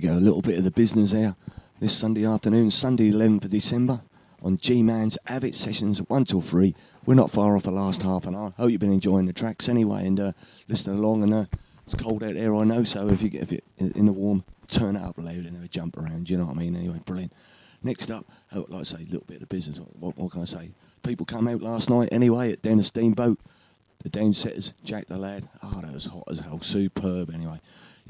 You go, a little bit of the business there. This Sunday afternoon, Sunday 11th of December, on G Man's Avid Sessions 1 till 3. We're not far off the last half an hour. Hope you've been enjoying the tracks anyway and uh, listening along. And uh, it's cold out there, I know, so if you get if you're in the warm, turn it up loud and have a jump around, you know what I mean? Anyway, brilliant. Next up, oh, like I say, a little bit of the business. What, what can I say? People come out last night anyway at Dennis Steamboat. The downsetters, Jack the Lad. Oh, that was hot as hell. Superb anyway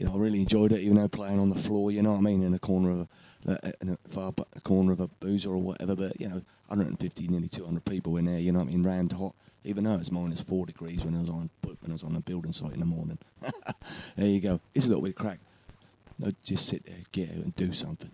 you know, I really enjoyed it, even though playing on the floor, you know what I mean, in a corner of a, uh, in a far corner of a boozer or whatever. But you know, 150, nearly 200 people in there, you know what I mean, rammed hot. Even though it's minus four degrees when I was on when I was on the building site in the morning. there you go. It's a little bit crack. No, just sit there, get out and do something.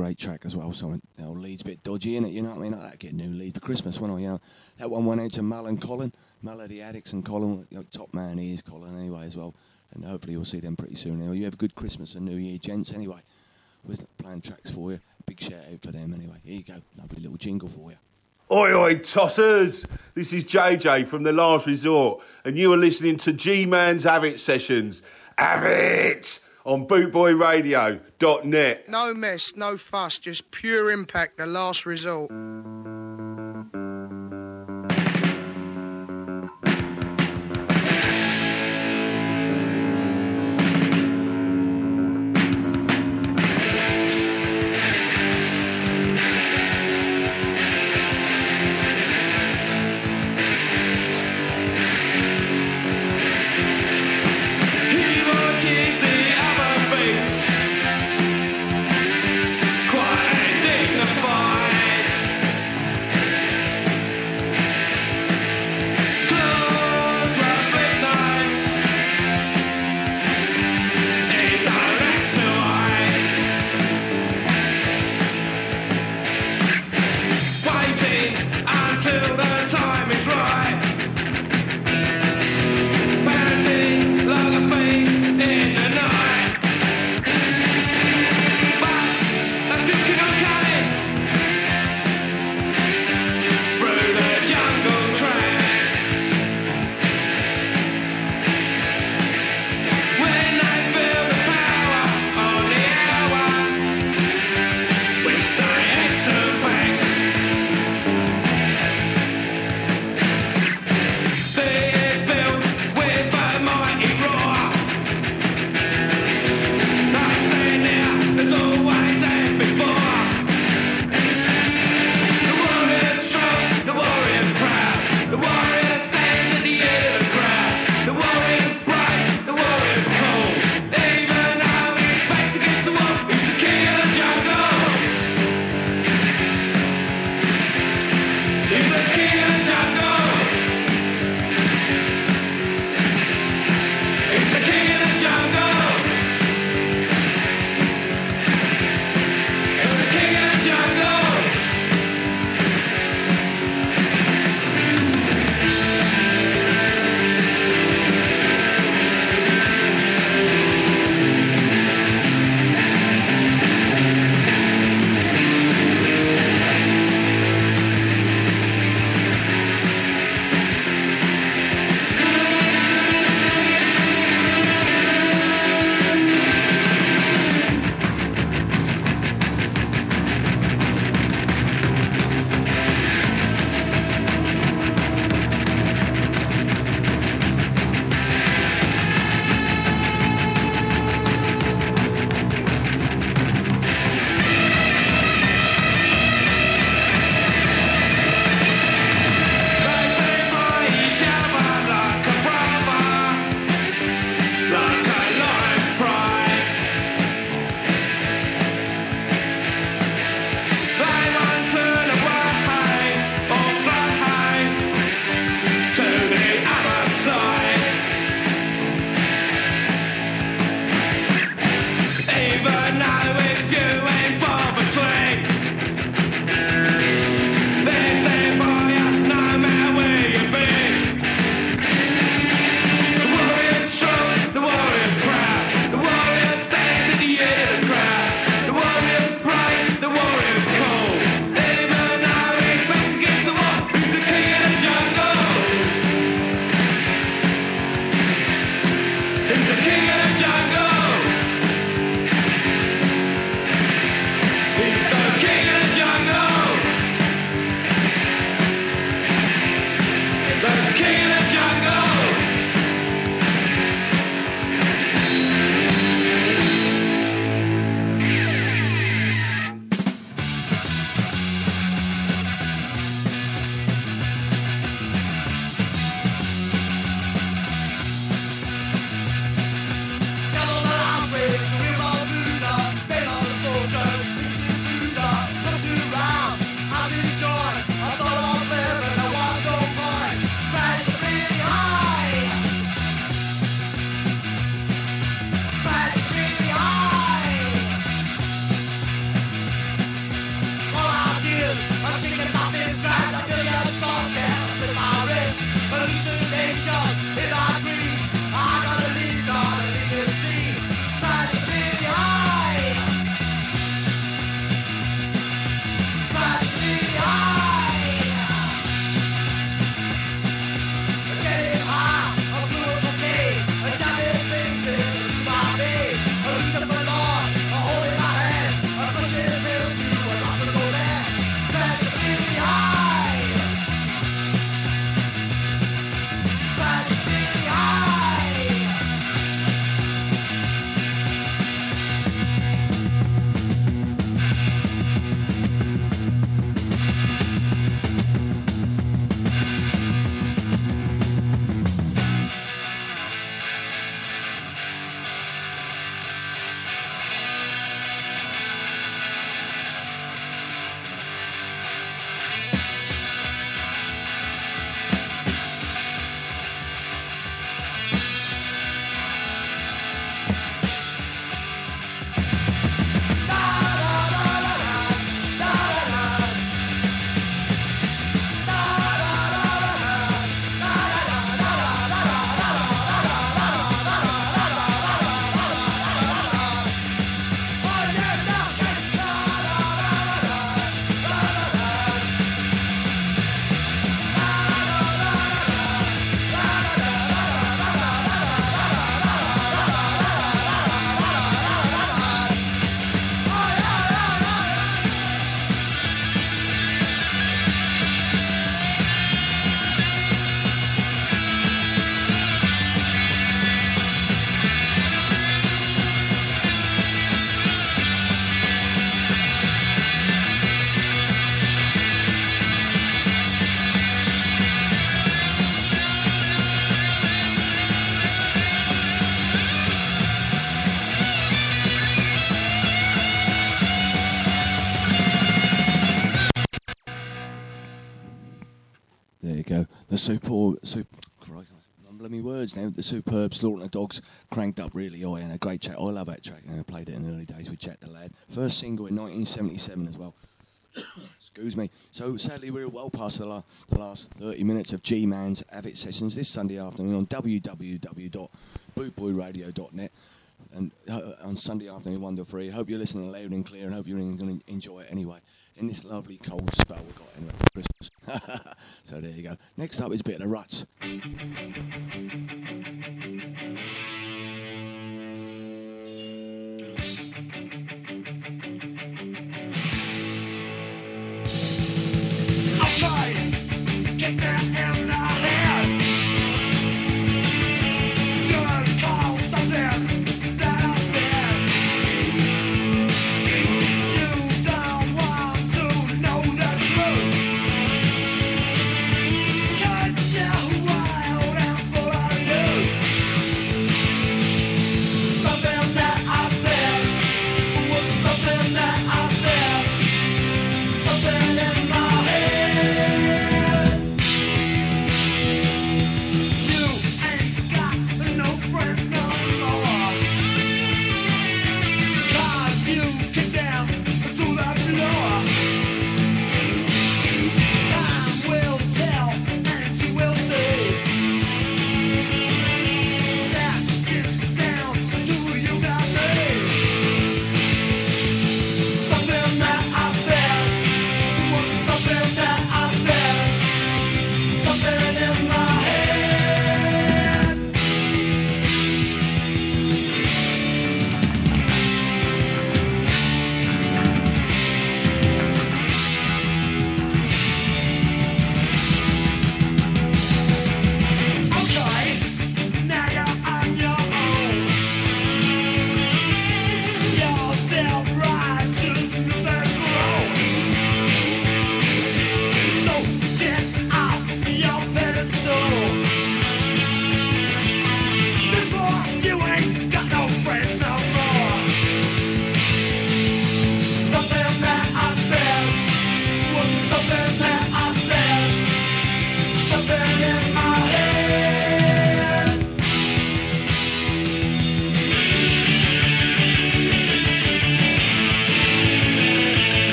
Great track as well. So you know, Leeds a bit dodgy in it, you know what I mean? I get new Leeds for Christmas, when I, you know, that one went out to Mal and Colin, Melody Addicts and Colin, you know, top man he is, Colin anyway as well. And hopefully you'll see them pretty soon. You, you have a good Christmas and New Year, gents. Anyway, we're playing tracks for you. Big shout out for them anyway. Here you go, lovely little jingle for you. Oi, oi, tossers! This is JJ from The Last Resort, and you are listening to G Man's Avit Sessions. Avit! On bootboyradio.net. No mess, no fuss, just pure impact, the last resort. Superb, super, Christ, I'm words now. The superb Slaughter and the Dogs cranked up really high and a great track. I love that track. and I played it in the early days with Jack the Lad. First single in 1977 as well. Excuse me. So sadly, we're well past the, la- the last 30 minutes of G-Man's Avid sessions this Sunday afternoon on www.bootboyradio.net and uh, on Sunday afternoon, one to three. Hope you're listening loud and clear, and hope you're going to enjoy it anyway in this lovely cold spell we've got anyway for Christmas. so there you go. Next up is a bit of the ruts. Outside, get that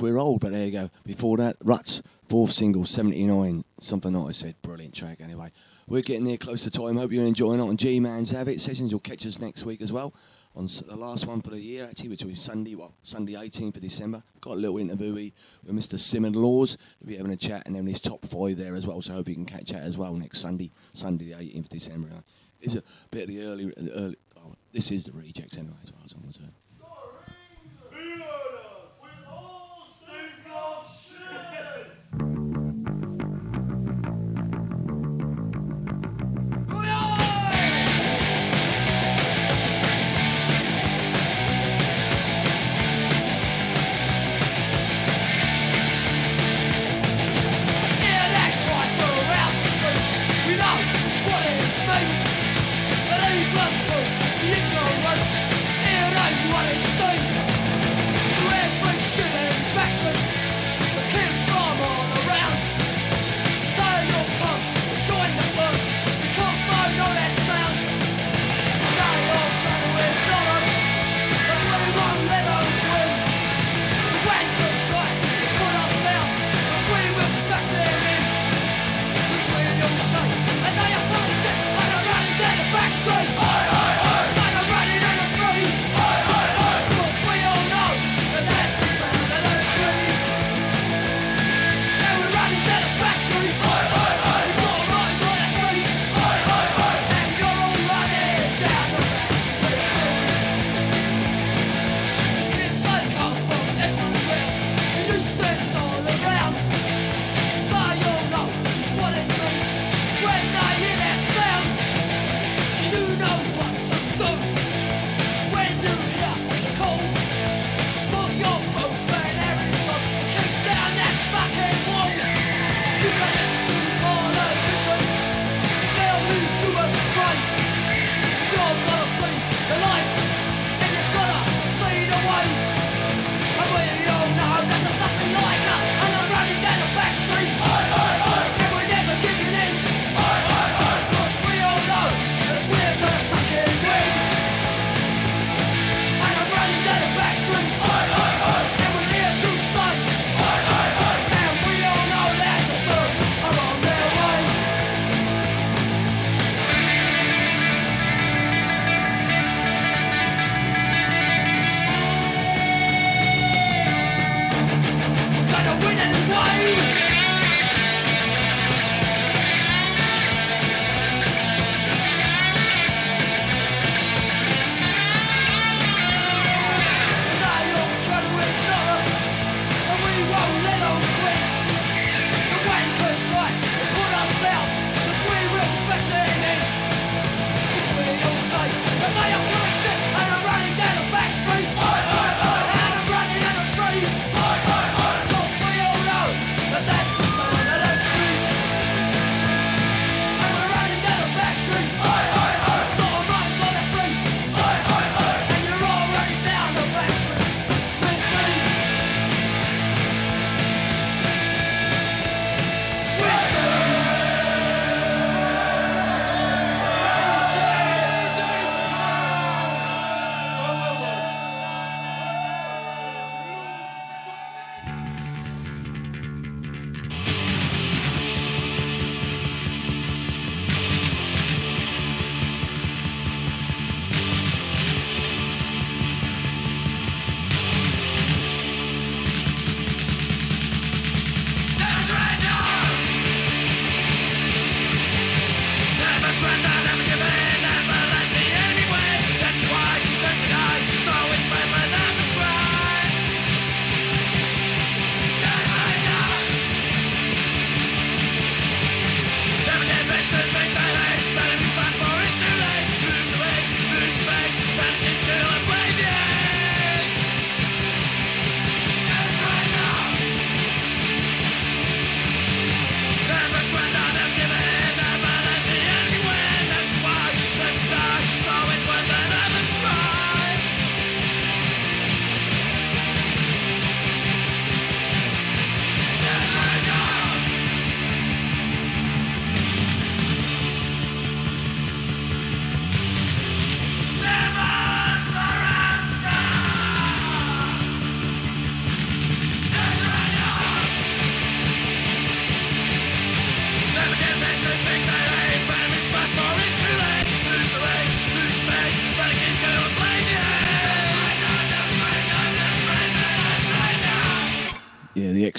Us We're Old, but there you go. Before that, Ruts, fourth single, 79, something that I said, brilliant track anyway. We're getting near close to time. Hope you're enjoying it on G Man's Have It sessions. You'll catch us next week as well on the last one for the year, actually, which be Sunday, well, Sunday 18th of December. Got a little interview with Mr. Simon Laws. We'll be having a chat, and then his top five there as well. So hope you can catch that as well next Sunday, Sunday the 18th of December. It's a bit of the early, early oh, this is the rejects anyway, as far as I'm concerned.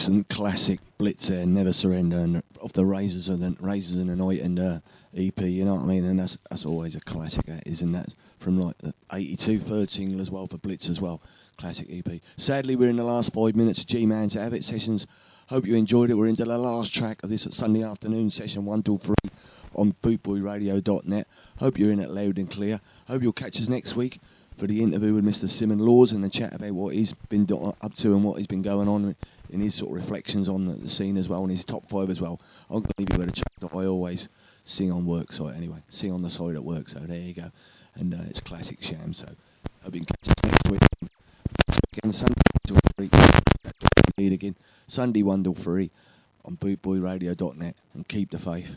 Excellent classic blitz there, Never Surrender, and of the Razors and the Razors in the Night and uh, EP. You know what I mean? And that's that's always a classic, that is, and that's from like the 82 third single as well for Blitz as well. Classic EP. Sadly, we're in the last five minutes of G Man's Have It sessions. Hope you enjoyed it. We're into the last track of this Sunday afternoon session one till three on bootboyradio.net. Hope you're in it loud and clear. Hope you'll catch us next week for the interview with Mr. Simon Laws and the chat about what he's been up to and what he's been going on in his sort of reflections on the scene as well and his top five as well. I'm going to leave you with a track that I always sing on work site anyway. Sing on the side at work, so there you go. And uh, it's classic sham, so you can catching next week. Next weekend, Sunday till 3. Lead again. Sunday 1 till 3 on bootboyradio.net and keep the faith.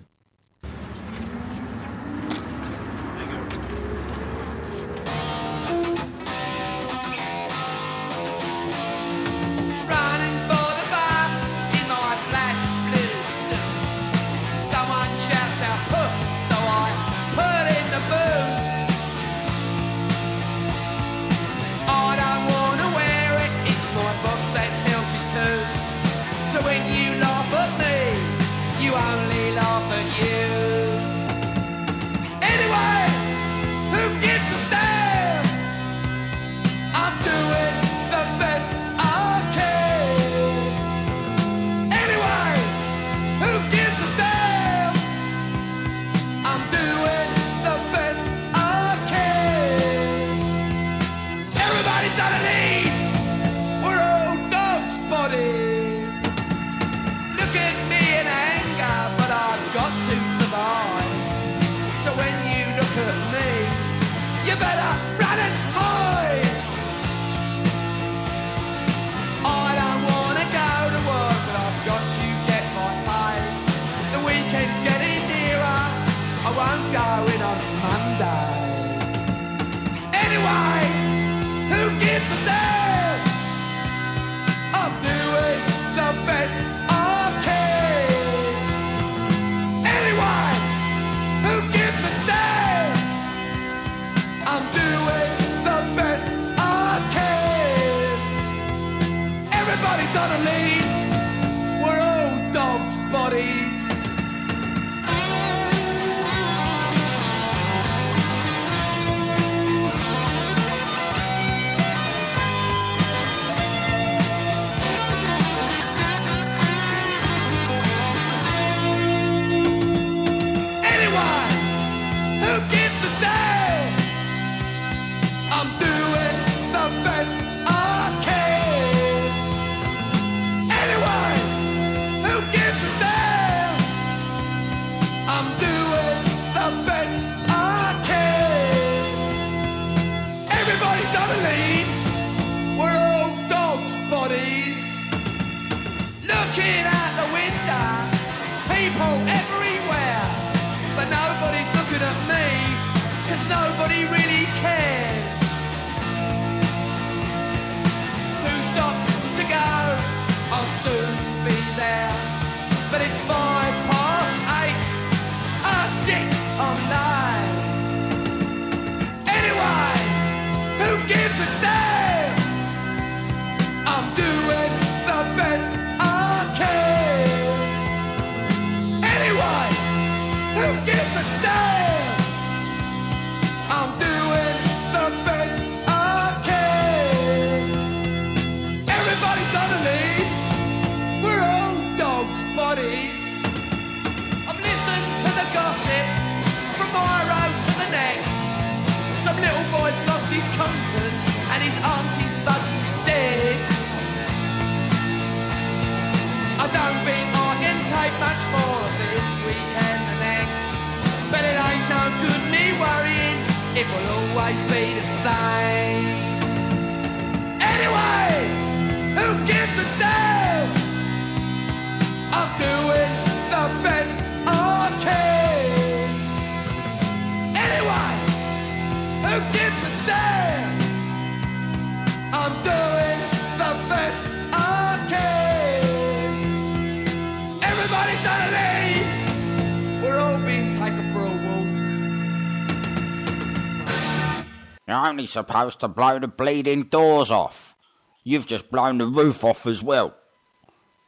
Only supposed to blow the bleeding doors off. You've just blown the roof off as well.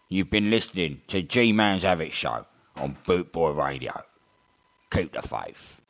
You've been listening to G Man's Have It Show on Bootboy Radio. Keep the faith.